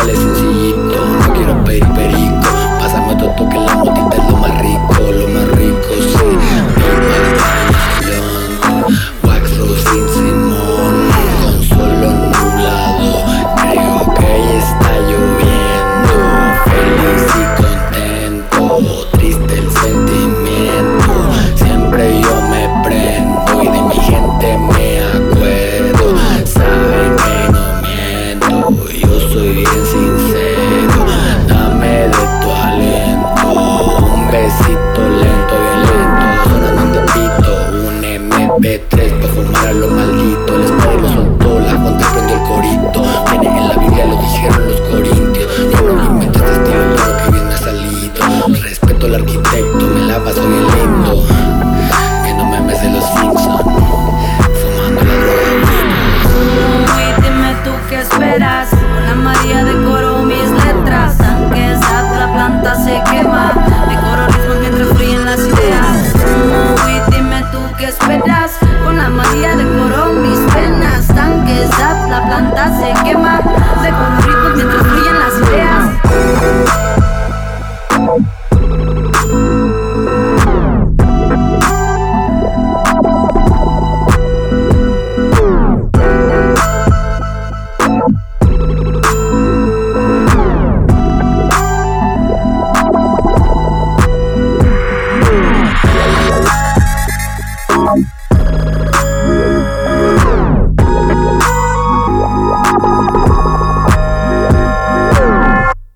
好了。Yo